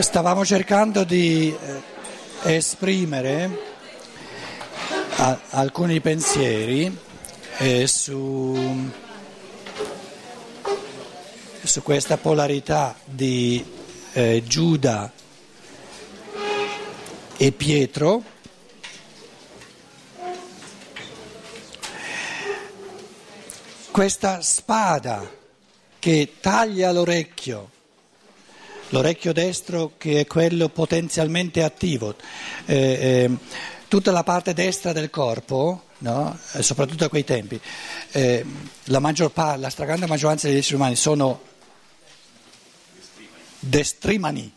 Stavamo cercando di eh, esprimere alcuni pensieri eh, su, su, questa polarità di eh, Giuda e Pietro. Questa spada che taglia l'orecchio l'orecchio destro che è quello potenzialmente attivo. Eh, eh, tutta la parte destra del corpo, no? Eh, soprattutto a quei tempi, eh, la, maggior la stragrande maggioranza degli esseri umani sono destrimani,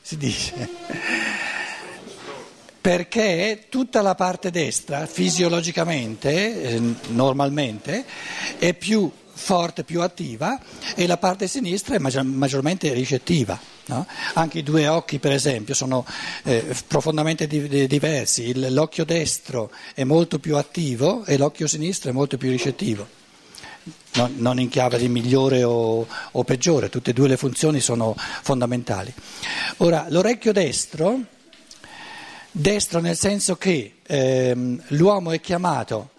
si dice. Perché tutta la parte destra, fisiologicamente, eh, normalmente, è più forte, più attiva e la parte sinistra è maggiormente ricettiva. No? Anche i due occhi, per esempio, sono eh, profondamente di- diversi. Il, l'occhio destro è molto più attivo e l'occhio sinistro è molto più ricettivo. No, non in chiave di migliore o, o, peggiore, tutte e due le funzioni sono fondamentali. Ora, l'orecchio destro, destro nel senso che ehm, l'uomo è chiamato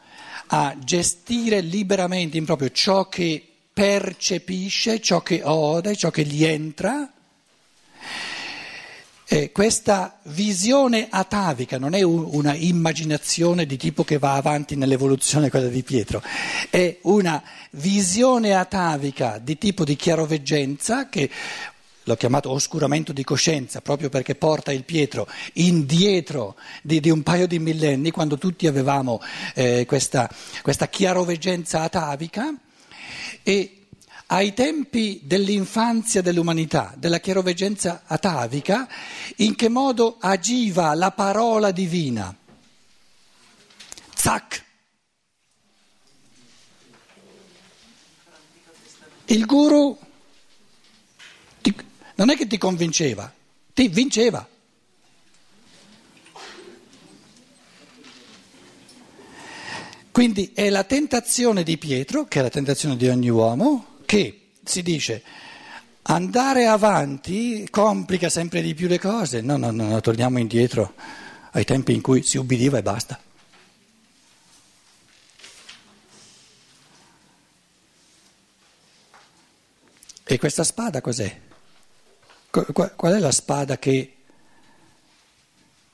a gestire liberamente in proprio ciò che percepisce, ciò che ode, ciò che gli entra. E questa visione atavica non è una immaginazione di tipo che va avanti nell'evoluzione, quella di Pietro, è una visione atavica di tipo di chiaroveggenza che l'ho chiamato oscuramento di coscienza, proprio perché porta il Pietro indietro di, di un paio di millenni, quando tutti avevamo eh, questa, questa chiaroveggenza atavica, e ai tempi dell'infanzia dell'umanità, della chiaroveggenza atavica, in che modo agiva la parola divina. Zac! Il guru non è che ti convinceva, ti vinceva. Quindi è la tentazione di Pietro, che è la tentazione di ogni uomo, che si dice andare avanti complica sempre di più le cose. No, no, no, torniamo indietro ai tempi in cui si ubbidiva e basta. E questa spada cos'è? Qual è la spada che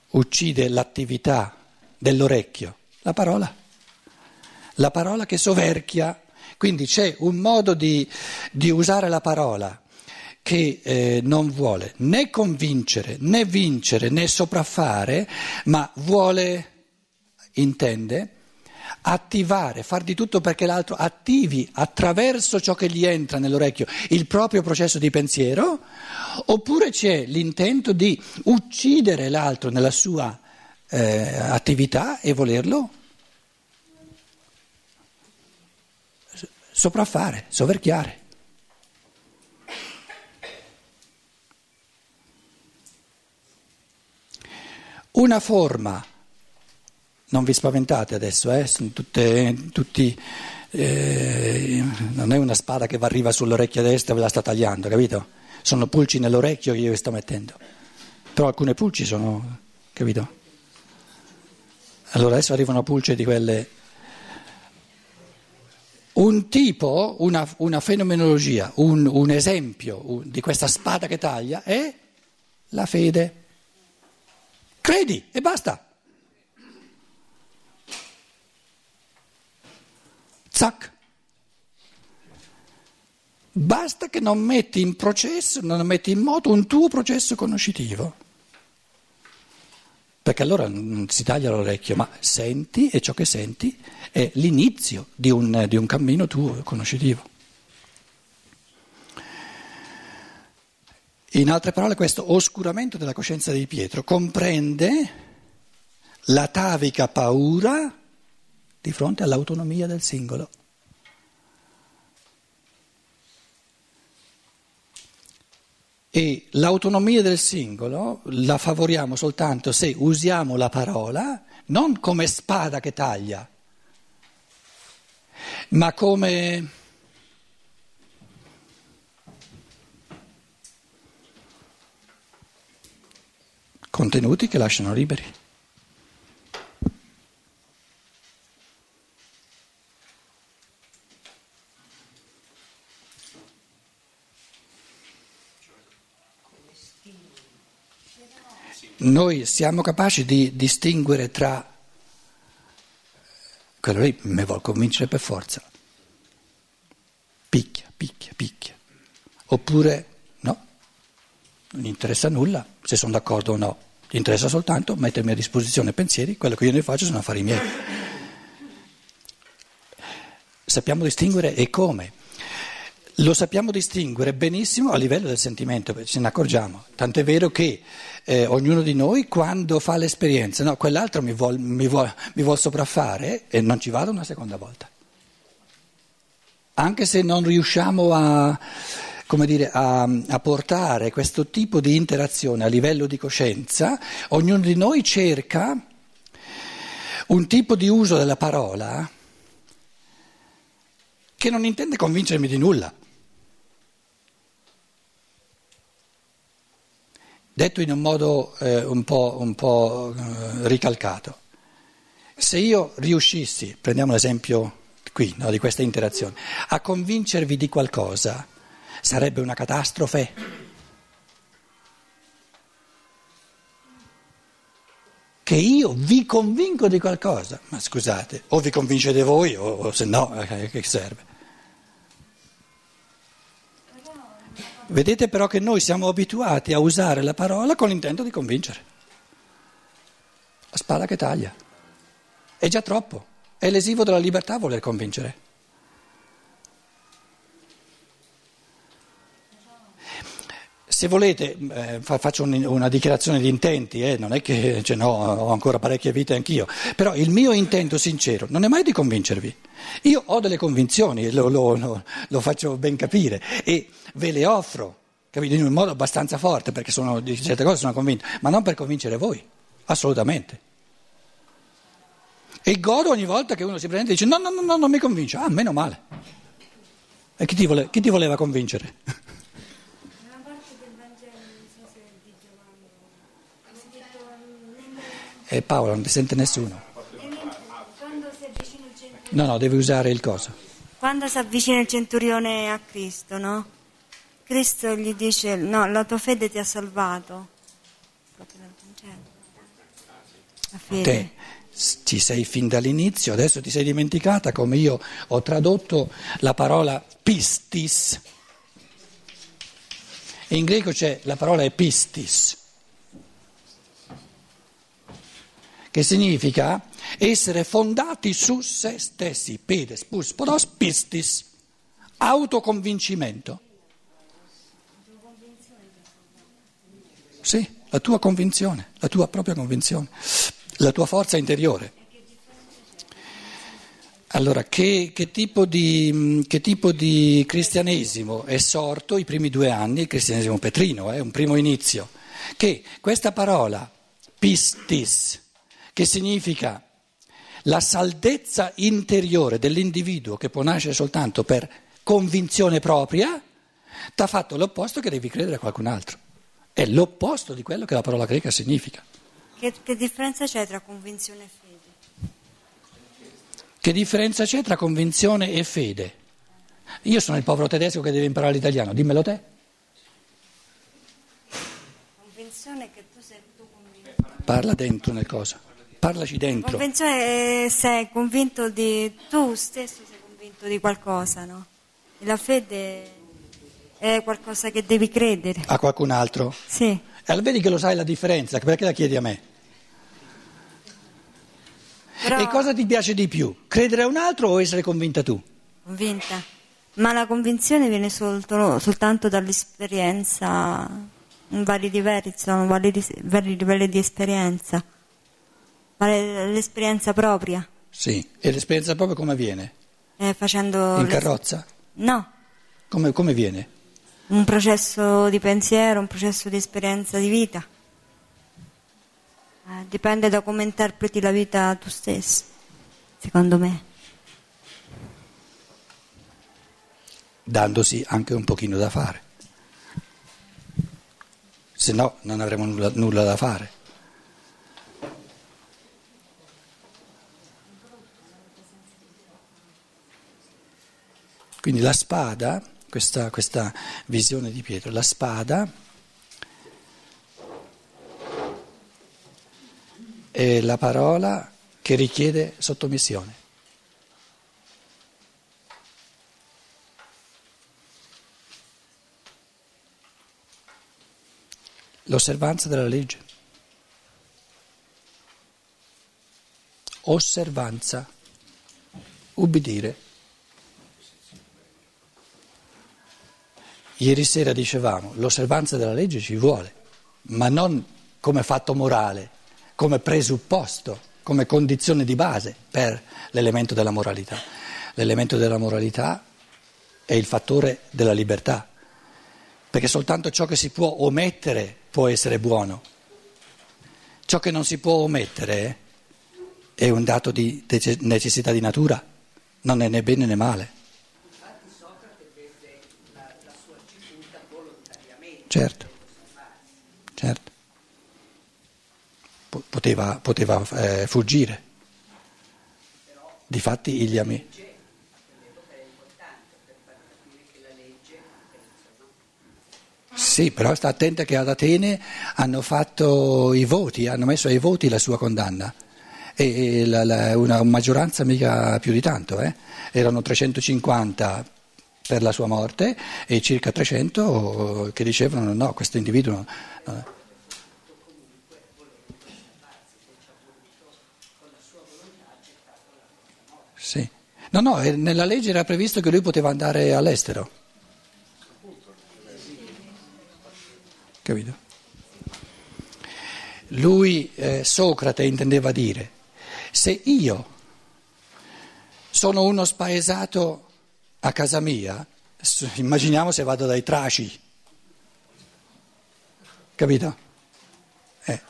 uccide l'attività dell'orecchio? La parola. La parola che soverchia. Quindi c'è un modo di, di usare la parola che eh, non vuole né convincere, né vincere, né sopraffare, ma vuole, intende, attivare, far di tutto perché l'altro attivi attraverso ciò che gli entra nell'orecchio il proprio processo di pensiero, oppure c'è l'intento di uccidere l'altro nella sua eh, attività e volerlo sopraffare, soverchiare. Una forma non vi spaventate adesso, eh? Tutte, tutti, eh, non è una spada che va arriva sull'orecchia destra e ve la sta tagliando, capito? Sono pulci nell'orecchio che io vi sto mettendo. Però alcune pulci sono, capito? Allora adesso arrivano pulci di quelle. Un tipo, una, una fenomenologia, un, un esempio di questa spada che taglia è la fede. Credi e basta. Zac. Basta che non metti in processo, non metti in moto un tuo processo conoscitivo. Perché allora non si taglia l'orecchio, ma senti e ciò che senti è l'inizio di un, di un cammino tuo conoscitivo. In altre parole, questo oscuramento della coscienza di Pietro comprende l'atavica paura di fronte all'autonomia del singolo. E l'autonomia del singolo la favoriamo soltanto se usiamo la parola non come spada che taglia, ma come contenuti che lasciano liberi. Noi siamo capaci di distinguere tra quello lì mi vuole convincere per forza. Picchia, picchia, picchia. Oppure no, non gli interessa nulla se sono d'accordo o no. Gli interessa soltanto mettermi a disposizione pensieri, quello che io ne faccio sono affari miei. Sappiamo distinguere e come. Lo sappiamo distinguere benissimo a livello del sentimento, ce ne accorgiamo. Tant'è vero che eh, ognuno di noi quando fa l'esperienza, no, quell'altro mi vuole vuol, vuol sopraffare e non ci vado una seconda volta. Anche se non riusciamo a, dire, a, a portare questo tipo di interazione a livello di coscienza, ognuno di noi cerca un tipo di uso della parola che non intende convincermi di nulla. Detto in un modo eh, un po', un po' eh, ricalcato, se io riuscissi, prendiamo l'esempio qui no, di questa interazione, a convincervi di qualcosa, sarebbe una catastrofe. Che io vi convinco di qualcosa, ma scusate, o vi convincete voi o, o se no, eh, che serve? Vedete però che noi siamo abituati a usare la parola con l'intento di convincere. La spada che taglia. È già troppo. È lesivo della libertà voler convincere. Se volete, eh, faccio un, una dichiarazione di intenti, eh, non è che cioè, no, ho ancora parecchie vite anch'io, però il mio intento sincero non è mai di convincervi. Io ho delle convinzioni, lo, lo, lo, lo faccio ben capire e ve le offro, capite, in un modo abbastanza forte, perché sono, di certe cose sono convinto, ma non per convincere voi, assolutamente. E godo ogni volta che uno si presenta e dice no, no, no, no non mi convince, ah, meno male. E chi ti, vole, chi ti voleva convincere? E Paolo non ti sente nessuno. No, no, devi usare il coso. Quando si avvicina il centurione a Cristo, no? Cristo gli dice, no, la tua fede ti ha salvato. La fede. Te ci sei fin dall'inizio, adesso ti sei dimenticata come io ho tradotto la parola pistis. In greco c'è la parola epistis che significa essere fondati su se stessi, pedes, pus, podos, pistis, autoconvincimento. Sì, la tua convinzione, la tua propria convinzione, la tua forza interiore. Allora, che, che, tipo di, che, tipo di, cristianesimo è sorto i primi due anni, il cristianesimo petrino, è eh, un primo inizio, che questa parola pistis, che significa la saldezza interiore dell'individuo che può nascere soltanto per convinzione propria, ti ha fatto l'opposto che devi credere a qualcun altro. È l'opposto di quello che la parola greca significa. Che, che differenza c'è tra convinzione e fede? Che differenza c'è tra convinzione e fede? Io sono il povero tedesco che deve imparare l'italiano, dimmelo te. Convinzione che tu sei tu convinto. Parla dentro nel cosa. Parlaci dentro. Convinzione è sei convinto di tu stesso sei convinto di qualcosa, no? La fede è qualcosa che devi credere. A qualcun altro? Sì. E allora vedi che lo sai la differenza, perché la chiedi a me? Però... E cosa ti piace di più? Credere a un altro o essere convinta tu? Convinta. Ma la convinzione viene soltanto, soltanto dall'esperienza, vari livelli, sono vari livelli di esperienza. Ma l'esperienza propria? Sì, e l'esperienza propria come avviene? Eh, facendo... In carrozza? No. Come, come viene? Un processo di pensiero, un processo di esperienza di vita. Eh, dipende da come interpreti la vita tu stesso, secondo me. Dandosi anche un pochino da fare. Se no non avremo nulla, nulla da fare. Quindi la spada, questa, questa visione di Pietro, la spada è la parola che richiede sottomissione. L'osservanza della legge. Osservanza, ubbidire. Ieri sera dicevamo, l'osservanza della legge ci vuole, ma non come fatto morale, come presupposto, come condizione di base per l'elemento della moralità. L'elemento della moralità è il fattore della libertà, perché soltanto ciò che si può omettere può essere buono. Ciò che non si può omettere è un dato di necessità di natura, non è né bene né male. Certo, certo. Poteva, poteva eh, fuggire. Difatti gli amici. Sì, però sta attenta che ad Atene hanno fatto i voti, hanno messo ai voti la sua condanna. E la, la, una maggioranza mica più di tanto, eh? erano 350 per la sua morte e circa 300 che dicevano no, questo individuo... No. Sì. No, no, nella legge era previsto che lui poteva andare all'estero. Capito? Lui, eh, Socrate, intendeva dire, se io sono uno spaesato a casa mia, immaginiamo se vado dai traci, capito? Eh.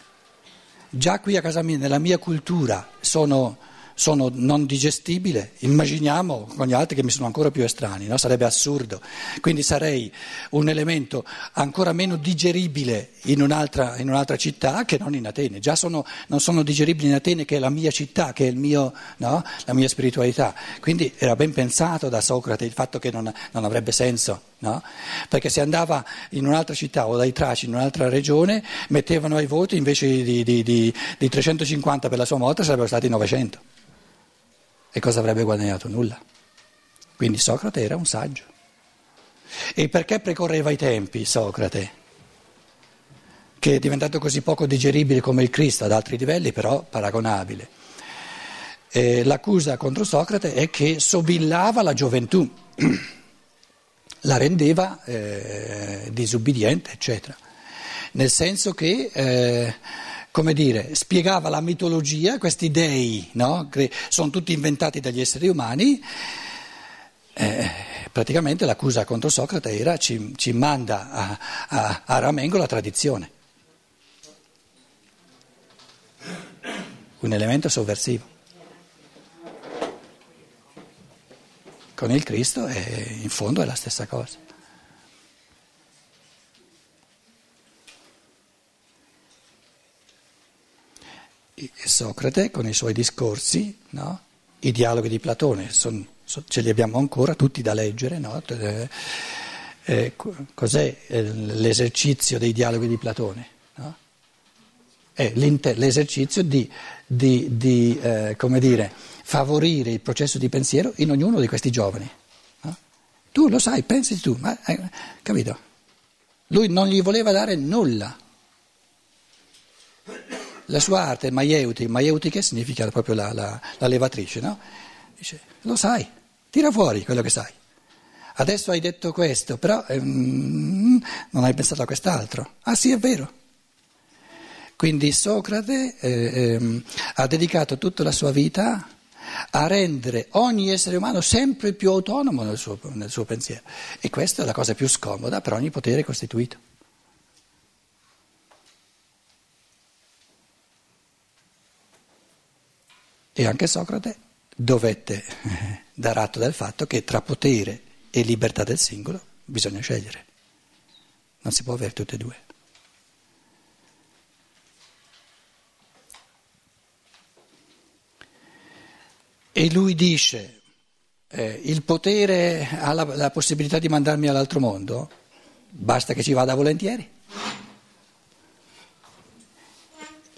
Già qui a casa mia, nella mia cultura, sono sono non digestibile, immaginiamo con gli altri che mi sono ancora più estranei, no? sarebbe assurdo. Quindi sarei un elemento ancora meno digeribile in un'altra, in un'altra città che non in Atene. Già sono, non sono digeribili in Atene che è la mia città, che è mio, no? la mia spiritualità. Quindi era ben pensato da Socrate il fatto che non, non avrebbe senso. No? Perché se andava in un'altra città o dai Traci in un'altra regione, mettevano ai voti invece di, di, di, di 350 per la sua morte sarebbero stati 900. E cosa avrebbe guadagnato? Nulla. Quindi Socrate era un saggio. E perché precorreva i tempi Socrate? Che è diventato così poco digeribile come il Cristo ad altri livelli, però paragonabile. E l'accusa contro Socrate è che sobillava la gioventù, la rendeva eh, disubbidiente, eccetera. Nel senso che eh, come dire, spiegava la mitologia, questi dei, no? sono tutti inventati dagli esseri umani, eh, praticamente l'accusa contro Socrate era ci, ci manda a, a, a ramengo la tradizione. Un elemento sovversivo. Con il Cristo è, in fondo è la stessa cosa. Socrate con i suoi discorsi, no? i dialoghi di Platone, son, so, ce li abbiamo ancora tutti da leggere. No? Eh, eh, cos'è eh, l'esercizio dei dialoghi di Platone? No? È l'esercizio di, di, di eh, dire, favorire il processo di pensiero in ognuno di questi giovani. Tu lo sai, pensi tu, ma, eh, capito? Lui non gli voleva dare nulla la sua arte è maieuti, maieuti che significa proprio la, la, la levatrice, no? Dice, lo sai, tira fuori quello che sai. Adesso hai detto questo, però ehm, non hai pensato a quest'altro. Ah sì, è vero. Quindi Socrate eh, ehm, ha dedicato tutta la sua vita a rendere ogni essere umano sempre più autonomo nel suo, nel suo pensiero. E questa è la cosa più scomoda per ogni potere costituito. E anche Socrate dovette eh, dar atto del fatto che tra potere e libertà del singolo bisogna scegliere. Non si può avere tutte e due. E lui dice, eh, il potere ha la, la possibilità di mandarmi all'altro mondo, basta che ci vada volentieri.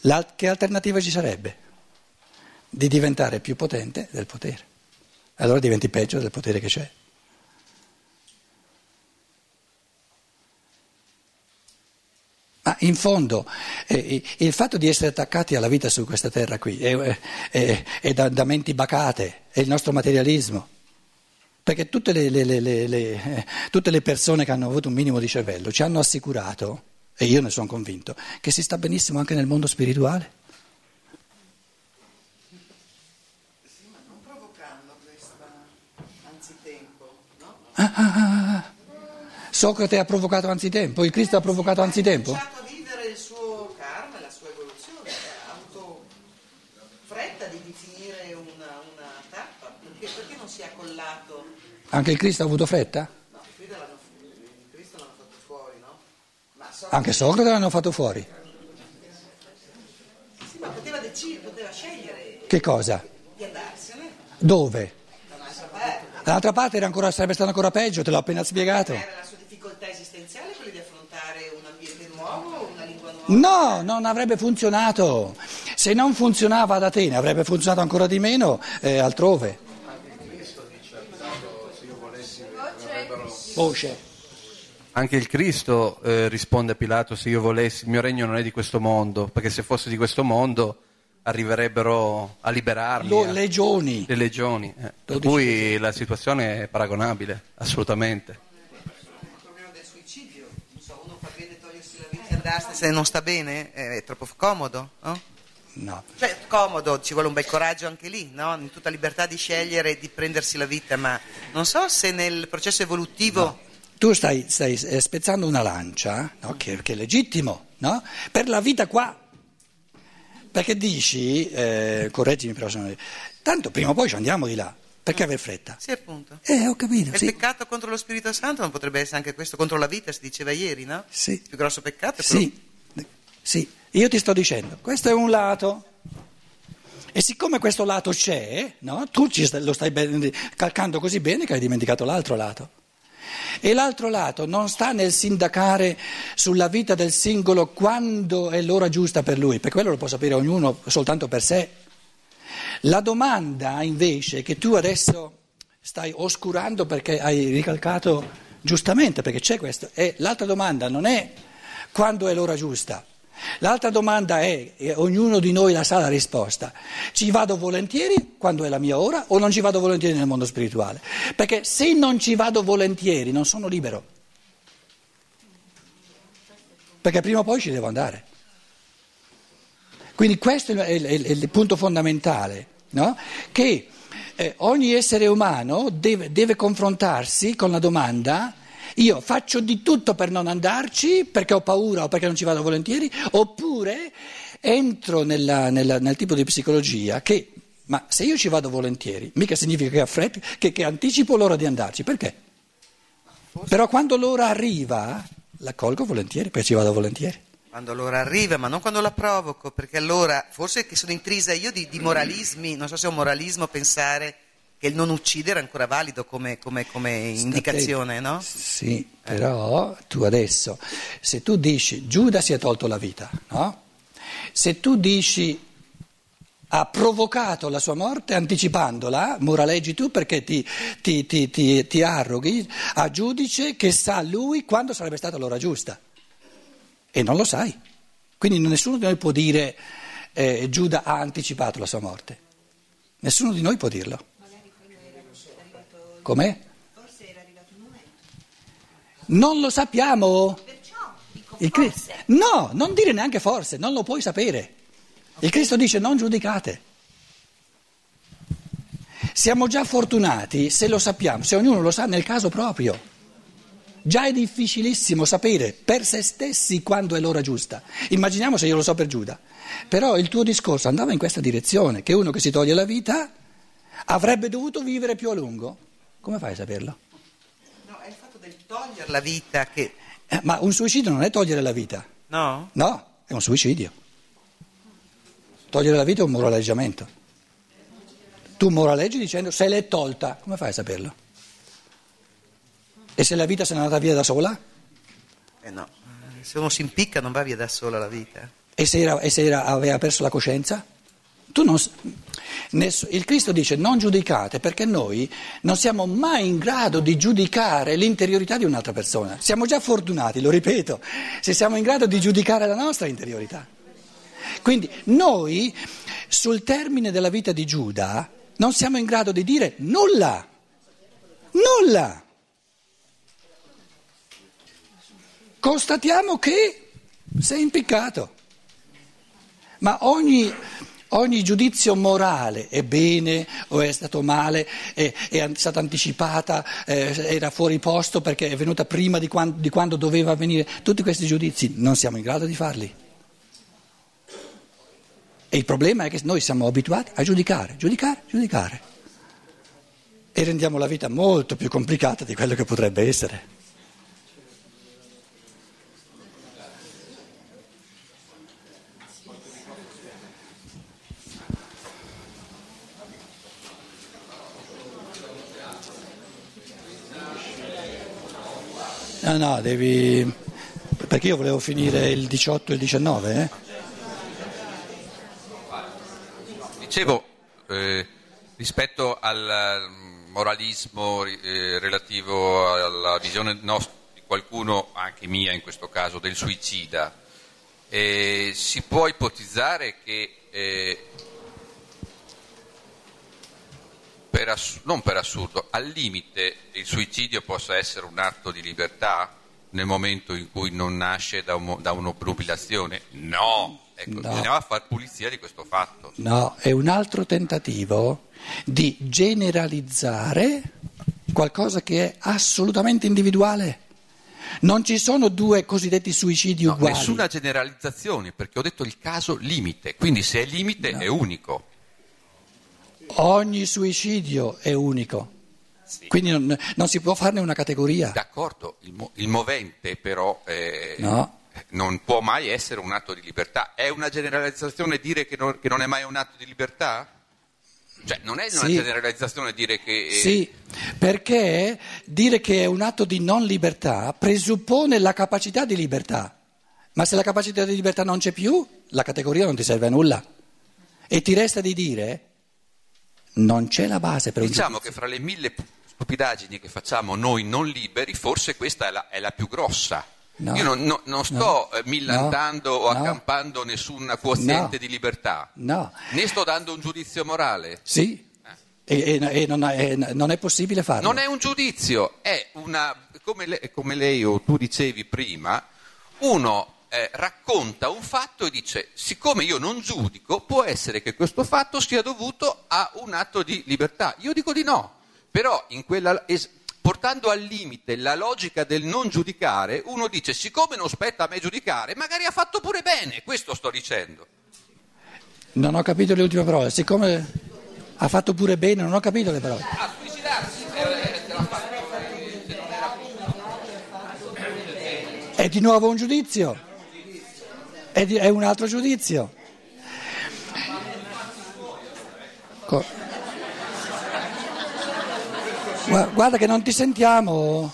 La, che alternativa ci sarebbe? Di diventare più potente del potere. Allora diventi peggio del potere che c'è. Ma in fondo eh, il fatto di essere attaccati alla vita su questa terra qui è, è, è da, da, menti bacate, è il nostro materialismo. Perché tutte le, le, le, eh, tutte le persone che hanno avuto un minimo di cervello ci hanno assicurato e io ne sono convinto, che si sta benissimo anche nel mondo spirituale. Sì, ma non provocando questa anzitempo, no? Ah, ah, ah. ah. Socrate ha provocato anzitempo, il Cristo ha provocato anzitempo? Ha cominciato a vivere il suo karma, la sua evoluzione, ha avuto fretta di definire una, una tappa, perché, perché non si è accollato? Anche il Cristo ha avuto fretta? Anche Socrate l'hanno fatto fuori. Sì, ma poteva decidere, poteva scegliere. Che cosa? Di andarsene. Dove? Dall'altra parte era ancora, sarebbe stato ancora peggio, te l'ho appena spiegato. Era la sua difficoltà esistenziale quella di affrontare un ambiente nuovo, una lingua nuova? No, non avrebbe funzionato. Se non funzionava ad Atene avrebbe funzionato ancora di meno eh, altrove. Voce. Anche il Cristo eh, risponde a Pilato se io volessi, il mio regno non è di questo mondo, perché se fosse di questo mondo arrivererebro a liberarmi. Lo, a, legioni. Le legioni. Eh. Per cui la situazione è paragonabile, assolutamente. Il problema del suicidio, non so, uno fa bene togliersi la vita e andarsene se non sta bene, è troppo comodo, no? No. Cioè, comodo, ci vuole un bel coraggio anche lì, no? In tutta libertà di scegliere di prendersi la vita, ma non so se nel processo evolutivo... No tu stai, stai spezzando una lancia, no? che, che, è legittimo, no? per la vita qua. Perché dici, eh, correggimi però, tanto prima o poi ci andiamo di là. Perché aver fretta? Sì, appunto. Eh, ho capito. Il sì. peccato contro lo Spirito Santo non potrebbe essere anche questo, contro la vita, si diceva ieri, no? Sì. Il più grosso peccato è quello... Sì, sì. Io ti sto dicendo, questo è un lato. E siccome questo lato c'è, no? tu lo stai calcando così bene che hai dimenticato l'altro lato. E l'altro lato non sta nel sindacare sulla vita del singolo quando è l'ora giusta per lui, perché quello lo può sapere ognuno soltanto per sé. La domanda invece che tu adesso stai oscurando perché hai ricalcato giustamente, perché c'è questo, e l'altra domanda non è quando è l'ora giusta, L'altra domanda è, e ognuno di noi la sa la risposta, ci vado volentieri quando è la mia ora o non ci vado volentieri nel mondo spirituale? Perché se non ci vado volentieri non sono libero, perché prima o poi ci devo andare. Quindi questo è il, è il punto fondamentale, no? che eh, ogni essere umano deve, deve confrontarsi con la domanda io faccio di tutto per non andarci perché ho paura o perché non ci vado volentieri, oppure entro nella, nella, nel tipo di psicologia che, ma se io ci vado volentieri, mica significa che, affretto, che, che anticipo l'ora di andarci, perché? Però quando l'ora arriva, la colgo volentieri, perché ci vado volentieri. Quando l'ora arriva, ma non quando la provoco, perché allora forse che sono intrisa io di, di moralismi, non so se è un moralismo pensare che il non uccidere è ancora valido come, come, come indicazione, no? Sì, però tu adesso, se tu dici Giuda si è tolto la vita, no? Se tu dici ha provocato la sua morte anticipandola, moraleggi tu perché ti, ti, ti, ti, arroghi a giudice che sa lui quando sarebbe stata l'ora giusta e non lo sai. Quindi nessuno di noi può dire eh, Giuda ha anticipato la sua morte, nessuno di noi può dirlo. Com'è? Forse era arrivato il momento. Non lo sappiamo. Perciò dico il forse. No, non dire neanche forse, non lo puoi sapere. Okay. Il Cristo dice non giudicate. Siamo già fortunati se lo sappiamo, se ognuno lo sa nel caso proprio. Già è difficilissimo sapere per se stessi quando è l'ora giusta. Immaginiamo se io lo so per Giuda. Però il tuo discorso andava in questa direzione, che uno che si toglie la vita avrebbe dovuto vivere più a lungo. Come fai a saperlo? No, è il fatto del togliere la vita che... Eh, ma un suicidio non è togliere la vita. No? No, è un suicidio. Togliere la vita è un moraleggiamento. Tu moraleggi dicendo se l'è tolta, come fai a saperlo? E se la vita se n'è andata via da sola? Eh no, se uno si impicca non va via da sola la vita. E se, era, e se era, aveva perso la coscienza? Non, ness, il Cristo dice non giudicate perché noi non siamo mai in grado di giudicare l'interiorità di un'altra persona. Siamo già fortunati, lo ripeto, se siamo in grado di giudicare la nostra interiorità. Quindi noi sul termine della vita di Giuda non siamo in grado di dire nulla, nulla. Constatiamo che sei impiccato. Ma ogni, ogni, giudizio morale è bene o è stato male, è, è stata anticipata, eh, era fuori posto perché è venuta prima di quando, di quando doveva avvenire, tutti questi giudizi non siamo in grado di farli. E il problema è che noi siamo abituati a giudicare, giudicare, giudicare. E rendiamo la vita molto più complicata di quello che potrebbe essere. No, no, devi... perché io volevo finire il 18 e il 19, eh? Dicevo, eh, rispetto al moralismo eh, relativo alla visione nostra, di qualcuno, anche mia in questo caso, del suicida, eh, si può ipotizzare che, eh, per ass- non per assurdo, al limite il suicidio possa essere un atto di libertà nel momento in cui non nasce da, un, da un'obnubilazione? No! Ecco, no. bisognava fare pulizia di questo fatto. No, è un altro tentativo di generalizzare qualcosa che è assolutamente individuale. Non ci sono due cosiddetti suicidi no, uguali. Nessuna generalizzazione, perché ho detto il caso limite, quindi se è limite no. è unico. Ogni suicidio è unico. Sì. Quindi non, non, si può farne una categoria. D'accordo, il, il movente però eh, no non può mai essere un atto di libertà. È una generalizzazione dire che non, che non è mai un atto di libertà? Cioè, non è una sì. generalizzazione dire che... Sì, perché dire che è un atto di non libertà presuppone la capacità di libertà. Ma se la capacità di libertà non c'è più, la categoria non ti serve a nulla. E ti resta di dire, non c'è la base per diciamo un Diciamo che fra le mille stupidaggini che facciamo noi non liberi, forse questa è la, è la più grossa. No, Io non, no, non sto no, eh, millantando o accampando nessun quoziente di libertà, né sto dando un giudizio morale. Sì, eh. e, e, non è, non, è, possibile farlo. Non è un giudizio, è una, come, le, come lei o tu dicevi prima, uno eh, racconta un fatto e dice, siccome io non giudico, può essere che questo fatto sia dovuto a un atto di libertà. Io dico di no, però quella... Es- portando al limite la logica del non giudicare, uno dice siccome non spetta a me giudicare, magari ha fatto pure bene, questo sto dicendo. Non ho capito le ultime parole, siccome ha fatto pure bene, non ho capito le parole. A suicidarsi, eh, È di nuovo un giudizio, è, è un altro giudizio. Guarda che non ti sentiamo.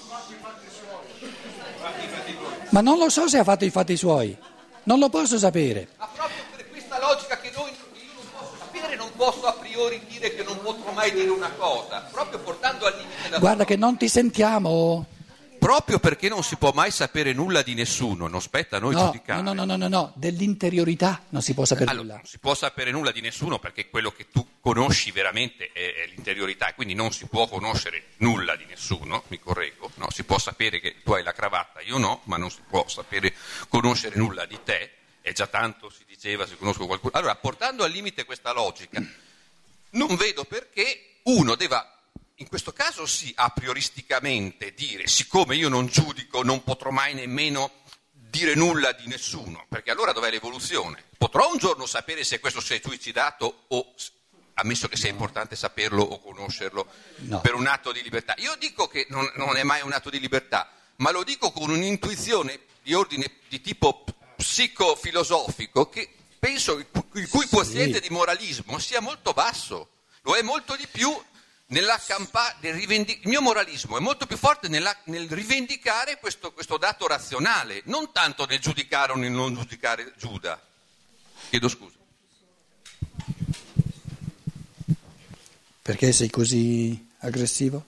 Ma non lo so se ha fatto i fatti suoi. Non lo posso sapere. Ma proprio per questa logica che noi, io non posso sapere, non posso a priori dire che non potrò mai dire una cosa. Proprio portando al limite la Guarda che non ti sentiamo proprio perché non si può mai sapere nulla di nessuno, non spetta a noi no, giudicare. No, no, no, no, no, dell'interiorità non si può sapere allora, nulla. Non si può sapere nulla di nessuno perché quello che tu conosci veramente è, è l'interiorità, quindi non si può conoscere nulla di nessuno, mi correggo, no? si può sapere che tu hai la cravatta, io no, ma non si può sapere, conoscere nulla di te, è già tanto si diceva se conosco qualcuno. Allora, portando al limite questa logica, non vedo perché uno debba in questo caso sì, a prioristicamente dire, siccome io non giudico, non potrò mai nemmeno dire nulla di nessuno, perché allora dov'è l'evoluzione? Potrò un giorno sapere se questo si è suicidato o, ammesso che sia importante saperlo o conoscerlo, no. per un atto di libertà. Io dico che non, non, è mai un atto di libertà, ma lo dico con un'intuizione di ordine di tipo psicofilosofico che penso il cui quoziente sì. di moralismo sia molto basso lo è molto di più il mio moralismo è molto più forte nella- nel rivendicare questo, questo dato razionale, non tanto nel giudicare o nel non giudicare Giuda. Chiedo scusa. Perché sei così aggressivo?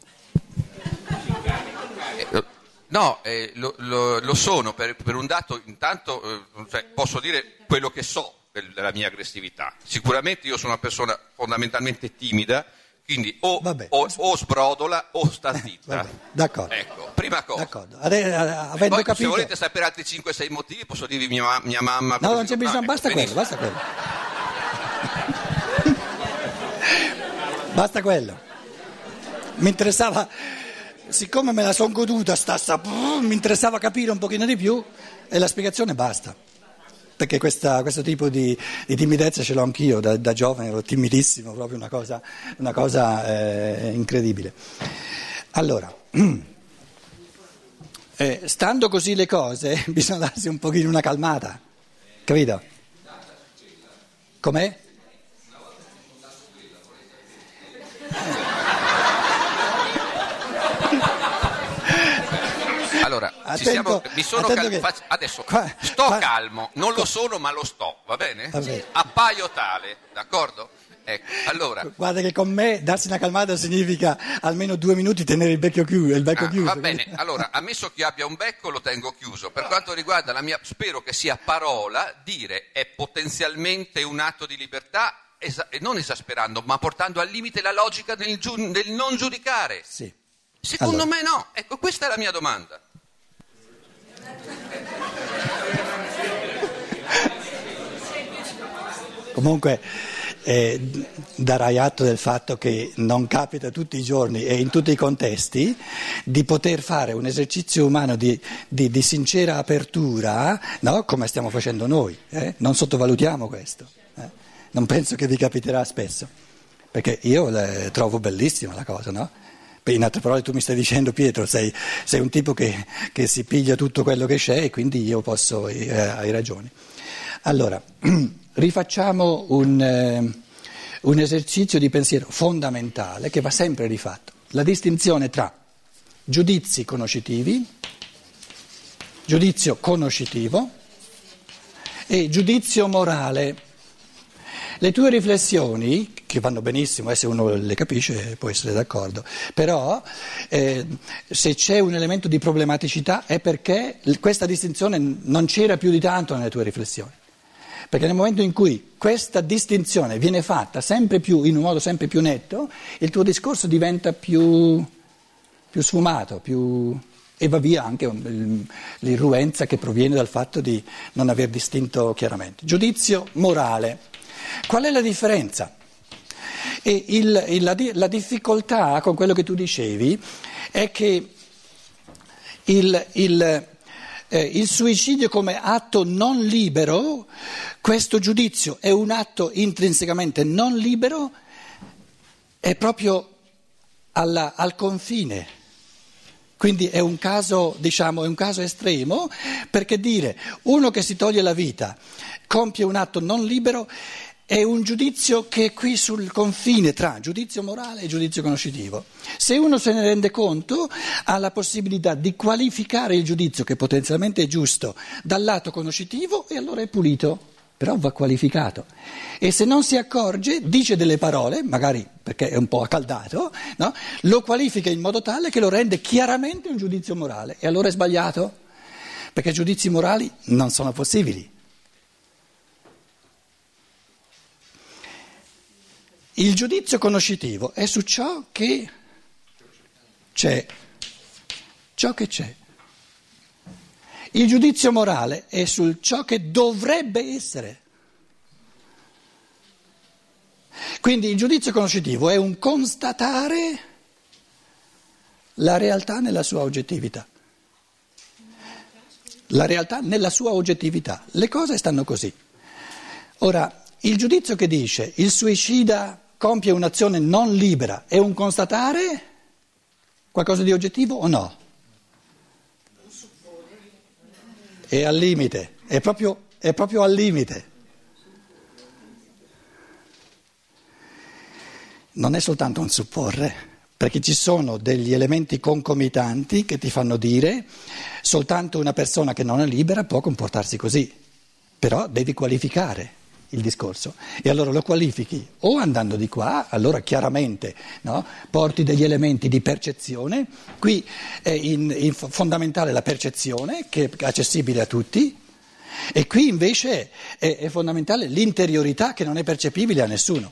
Eh, No, eh, lo, lo- lo sono per, per un dato, intanto eh, cioè, posso dire quello che so del- della mia aggressività. Sicuramente io sono una persona fondamentalmente timida, quindi o, o- o sbrodola o sta zitta. Vabbè, d'accordo. Ecco, prima cosa. D'accordo. Ade- eh, avendo Poi, se capito... volete sapere altri 5-6 motivi, posso dirvi mia, mia mamma. No, non c'è bisogno, basta quello, basta quello. Basta quello. Mi interessava, siccome me la sono goduta, sta, sta- mi interessava capire un pochino di più e la spiegazione basta. Perché questa- questo tipo di, di timidezza ce l'ho anch'io, da, da giovane ero timidissimo, proprio una cosa, una cosa, eh, incredibile. Allora, eh, stando così le cose, bisogna darsi un pochino una calmata, capito? Com'è? Allora, ci Attento- siamo, mi sono cal- che- faccio- adesso qua- sto qua- calmo, non lo sono ma lo sto, va bene? Va bene. Appaio tale, d'accordo? Ecco, allora, Guarda che con me darsi una calmata significa almeno due minuti tenere il becchio chiuso. Il becco Ah, chiuso va bene, allora, ammesso che io abbia un becco lo tengo chiuso. Per quanto riguarda la mia, spero che sia parola, dire è potenzialmente un atto di libertà, esa- e non esasperando, ma portando al limite la logica del, giu- del non giudicare. Sì. Secondo Allora. me no. Ecco, questa è la mia domanda. Comunque eh, darai atto del fatto che non capita tutti i giorni e in tutti i contesti di poter fare un esercizio umano di, di- di sincera apertura, no? come stiamo facendo noi. eh? Non sottovalutiamo questo. eh? Non penso che vi capiterà spesso, perché io le trovo bellissima la cosa, no? In altre parole tu mi stai dicendo Pietro, sei, sei un tipo che, che si piglia tutto quello che c'è e quindi io posso, eh, hai ragione. Allora, rifacciamo un, eh, un esercizio di pensiero fondamentale che va sempre rifatto. La distinzione tra giudizi conoscitivi, giudizio conoscitivo e giudizio morale. Le tue riflessioni, che vanno benissimo, eh, se uno le capisce può essere d'accordo, però eh, se c'è un elemento di problematicità è perché questa distinzione non c'era più di tanto nelle tue riflessioni. Perché nel momento in cui questa distinzione viene fatta sempre più, in un modo sempre più netto, il tuo discorso diventa più, più sfumato, più, e va via anche il- l'irruenza che proviene dal fatto di non aver distinto chiaramente. Giudizio morale. Qual è la differenza? E il- il- la, la difficoltà con quello che tu dicevi è che il, il, eh, il suicidio come atto non libero, questo giudizio è un atto intrinsecamente non libero, è proprio alla- al confine. Quindi è un, caso, diciamo, è un caso estremo perché dire uno che si toglie la vita compie un atto non libero è un giudizio che è qui sul confine tra giudizio morale e giudizio conoscitivo. Se uno se ne rende conto ha la possibilità di qualificare il giudizio che potenzialmente è giusto dal lato conoscitivo e allora è pulito, però va qualificato. E se non si accorge dice delle parole, magari perché è un po' accaldato, no? lo qualifica in modo tale che lo rende chiaramente un giudizio morale e allora è sbagliato, perché giudizi morali non sono possibili. Il giudizio conoscitivo è su ciò che c'è, ciò che c'è. Il giudizio morale è su ciò che dovrebbe essere. Quindi il giudizio conoscitivo è un constatare la realtà nella sua oggettività. La realtà nella sua oggettività. Le cose stanno così. Ora, il giudizio che dice il suicida compie un'azione non libera è un constatare qualcosa di oggettivo o no? È al limite, è proprio, è proprio al limite. non è soltanto un supporre, perché ci sono degli elementi concomitanti che ti fanno dire soltanto una persona che non è libera può comportarsi così, però devi qualificare il discorso. E allora lo qualifichi o andando di qua, allora chiaramente no, porti degli elementi di percezione, qui è in, in fondamentale la percezione che è accessibile a tutti. E qui invece è, è fondamentale l'interiorità che non è percepibile a nessuno.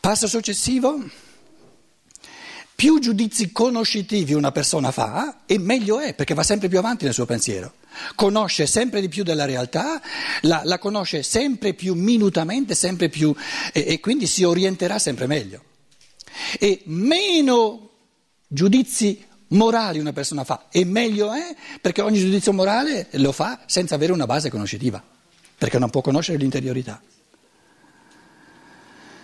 Passo successivo, più giudizi conoscitivi una persona fa e meglio è perché va sempre più avanti nel suo pensiero, conosce sempre di più della realtà, la, la conosce sempre più minutamente sempre più, e, e quindi si orienterà sempre meglio. E meno giudizi morali una persona fa e meglio è perché ogni giudizio morale lo fa senza avere una base conoscitiva, perché non può conoscere l'interiorità.